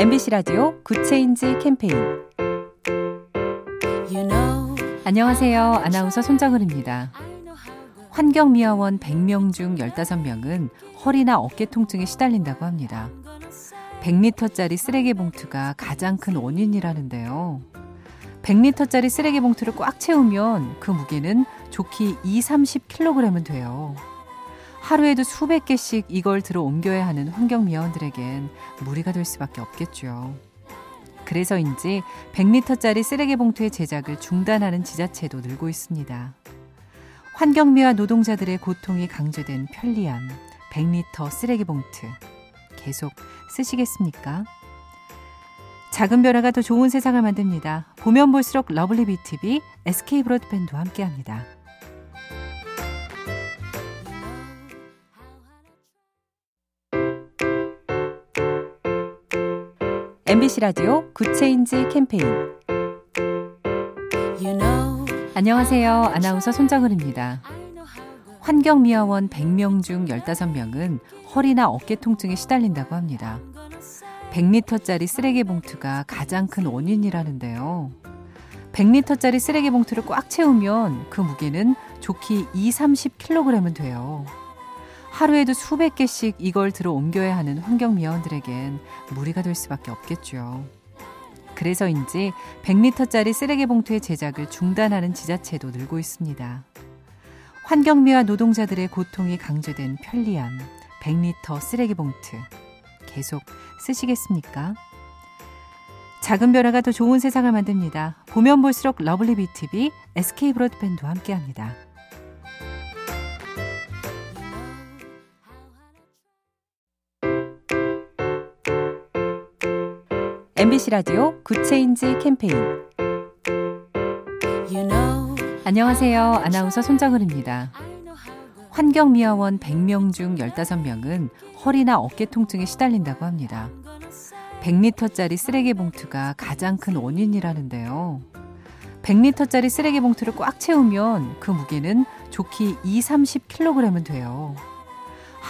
MBC 라디오 good change 캠페인 you know, 안녕하세요. 아나운서 손정은입니다. 환경미화원 100명 중 15명은 허리나 어깨 통증에 시달린다고 합니다. 100리터짜리 쓰레기 봉투가 가장 큰 원인이라는데요. 100리터짜리 쓰레기 봉투를 꽉 채우면 그 무게는 족히 2, 30kg은 돼요. 하루에도 수백 개씩 이걸 들어 옮겨야 하는 환경미화원들에겐 무리가 될 수밖에 없겠죠. 그래서인지 100리터짜리 쓰레기 봉투의 제작을 중단하는 지자체도 늘고 있습니다. 환경미화 노동자들의 고통이 강요된 편리함, 100리터 쓰레기 봉투. 계속 쓰시겠습니까? 작은 변화가 더 좋은 세상을 만듭니다. 보면 볼수록 lovely BTV, SK 브로드밴드와 함께합니다. MBC 라디오 good change 캠페인 you know, 안녕하세요. 아나운서 손정은입니다. 환경미화원 100명 중 15명은 허리나 어깨 통증에 시달린다고 합니다. 100리터짜리 쓰레기 봉투가 가장 큰 원인이라는데요. 100리터짜리 쓰레기 봉투를 꽉 채우면 그 무게는 족히 2, 30kg은 돼요. 하루에도 수백 개씩 이걸 들어 옮겨야 하는 환경미화원들에겐 무리가 될 수밖에 없겠죠. 그래서인지 100리터짜리 쓰레기 봉투의 제작을 중단하는 지자체도 늘고 있습니다. 환경미화 노동자들의 고통이 강요된 편리함, 100리터 쓰레기 봉투. 계속 쓰시겠습니까? 작은 변화가 더 좋은 세상을 만듭니다. 보면 볼수록 lovely BTV, SK 브로드밴드와 함께합니다. MBC 라디오 good change 캠페인 you know, 안녕하세요. 아나운서 손정은입니다. 환경미화원 100명 중 15명은 허리나 어깨 통증에 시달린다고 합니다. 100리터짜리 쓰레기 봉투가 가장 큰 원인이라는데요. 100리터짜리 쓰레기 봉투를 꽉 채우면 그 무게는 족히 2, 30kg은 돼요.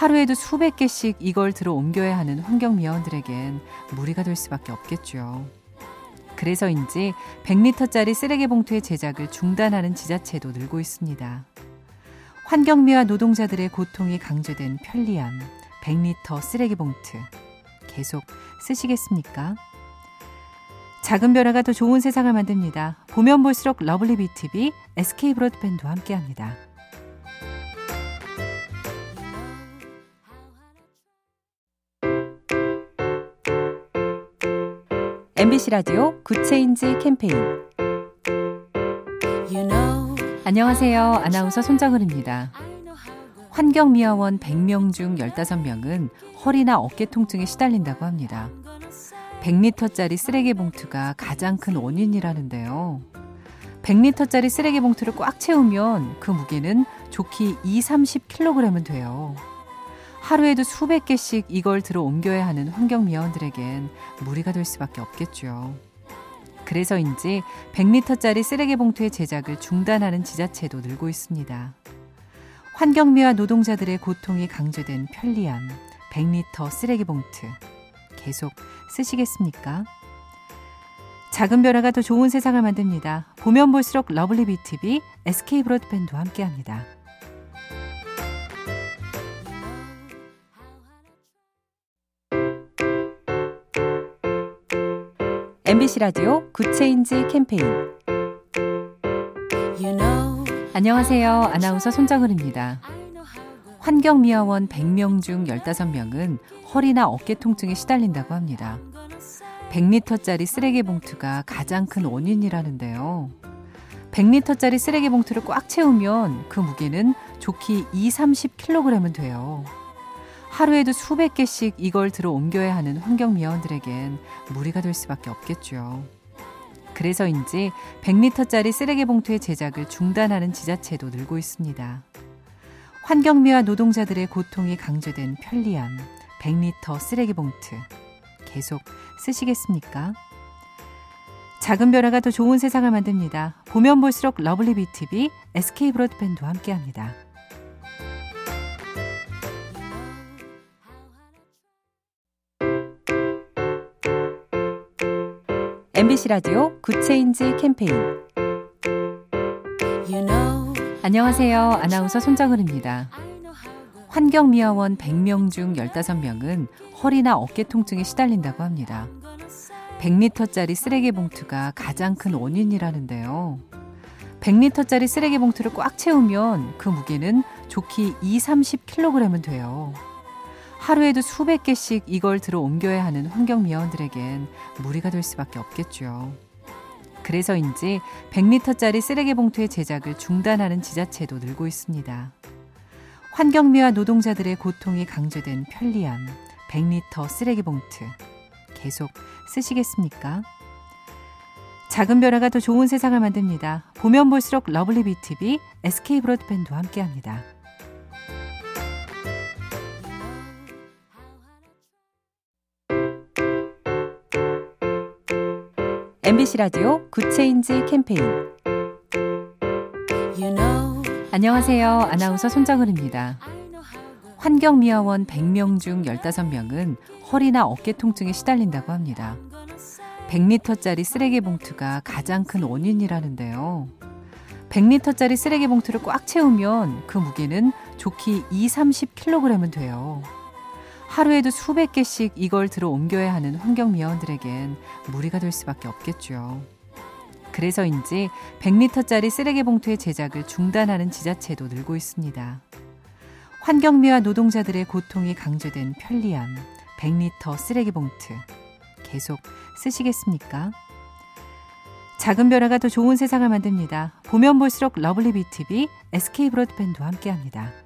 하루에도 수백 개씩 이걸 들어 옮겨야 하는 환경미화원들에겐 무리가 될 수밖에 없겠죠. 그래서인지 100리터짜리 쓰레기 봉투의 제작을 중단하는 지자체도 늘고 있습니다. 환경미화 노동자들의 고통이 강요된 편리함, 100리터 쓰레기 봉투. 계속 쓰시겠습니까? 작은 변화가 더 좋은 세상을 만듭니다. 보면 볼수록 lovely BTV, SK 브로드밴드와 함께합니다. MBC 라디오 good change 캠페인 you know, 안녕하세요. 아나운서 손정은입니다. 환경미화원 100명 중 15명은 허리나 어깨 통증에 시달린다고 합니다. 100리터짜리 쓰레기 봉투가 가장 큰 원인이라는데요. 100리터짜리 쓰레기 봉투를 꽉 채우면 그 무게는 족히 2, 30kg은 돼요. 하루에도 수백 개씩 이걸 들어 옮겨야 하는 환경미화원들에겐 무리가 될 수밖에 없겠죠. 그래서인지 100리터짜리 쓰레기 봉투의 제작을 중단하는 지자체도 늘고 있습니다. 환경미화 노동자들의 고통이 강요된 편리함, 100리터 쓰레기 봉투. 계속 쓰시겠습니까? 작은 변화가 더 좋은 세상을 만듭니다. 보면 볼수록 lovely BTV, SK 브로드밴드와 함께합니다. MBC 라디오 Good Change 캠페인 you know, 안녕하세요. 아나운서 손정은입니다. 환경미화원 100명 중 15명은 허리나 어깨 통증에 시달린다고 합니다. 100리터짜리 쓰레기 봉투가 가장 큰 원인이라는데요. 100리터짜리 쓰레기 봉투를 꽉 채우면 그 무게는 족히 2, 30kg은 돼요. 하루에도 수백 개씩 이걸 들어 옮겨야 하는 환경미화원들에겐 무리가 될 수밖에 없겠죠. 그래서인지 100리터짜리 쓰레기 봉투의 제작을 중단하는 지자체도 늘고 있습니다. 환경미화 노동자들의 고통이 강조된 편리함, 100리터 쓰레기 봉투. 계속 쓰시겠습니까? 작은 변화가 더 좋은 세상을 만듭니다. 보면 볼수록 러블리 BTV, SK 브로드밴드와 함께합니다. MBC 라디오 Good Change 캠페인 you know, 안녕하세요. 아나운서 손정은입니다. 환경미화원 100명 중 15명은 허리나 어깨 통증에 시달린다고 합니다. 100리터짜리 쓰레기 봉투가 가장 큰 원인이라는데요. 100리터짜리 쓰레기 봉투를 꽉 채우면 그 무게는 족히 2, 30kg은 돼요. 하루에도 수백 개씩 이걸 들어 옮겨야 하는 환경미화원들에겐 무리가 될 수밖에 없겠죠. 그래서인지 100리터짜리 쓰레기 봉투의 제작을 중단하는 지자체도 늘고 있습니다. 환경미화 노동자들의 고통이 강조된 편리함, 100리터 쓰레기 봉투. 계속 쓰시겠습니까? 작은 변화가 더 좋은 세상을 만듭니다. 보면 볼수록 lovely B tv SK 브로드밴드와 함께합니다. MBC 라디오 Good Change 캠페인 you know, 안녕하세요. 아나운서 손정은입니다. 환경미화원 100명 중 15명은 허리나 어깨 통증에 시달린다고 합니다. 100리터짜리 쓰레기 봉투가 가장 큰 원인이라는데요. 100리터짜리 쓰레기 봉투를 꽉 채우면 그 무게는 족히 2, 30kg은 돼요. 하루에도 수백 개씩 이걸 들어 옮겨야 하는 환경미화원들에겐 무리가 될 수밖에 없겠죠. 그래서인지 100리터짜리 쓰레기 봉투의 제작을 중단하는 지자체도 늘고 있습니다. 환경미화 노동자들의 고통이 강조된 편리함, 100리터 쓰레기 봉투. 계속 쓰시겠습니까? 작은 변화가 더 좋은 세상을 만듭니다. 보면 볼수록 lovely B tv SK 브로드밴드와 함께합니다.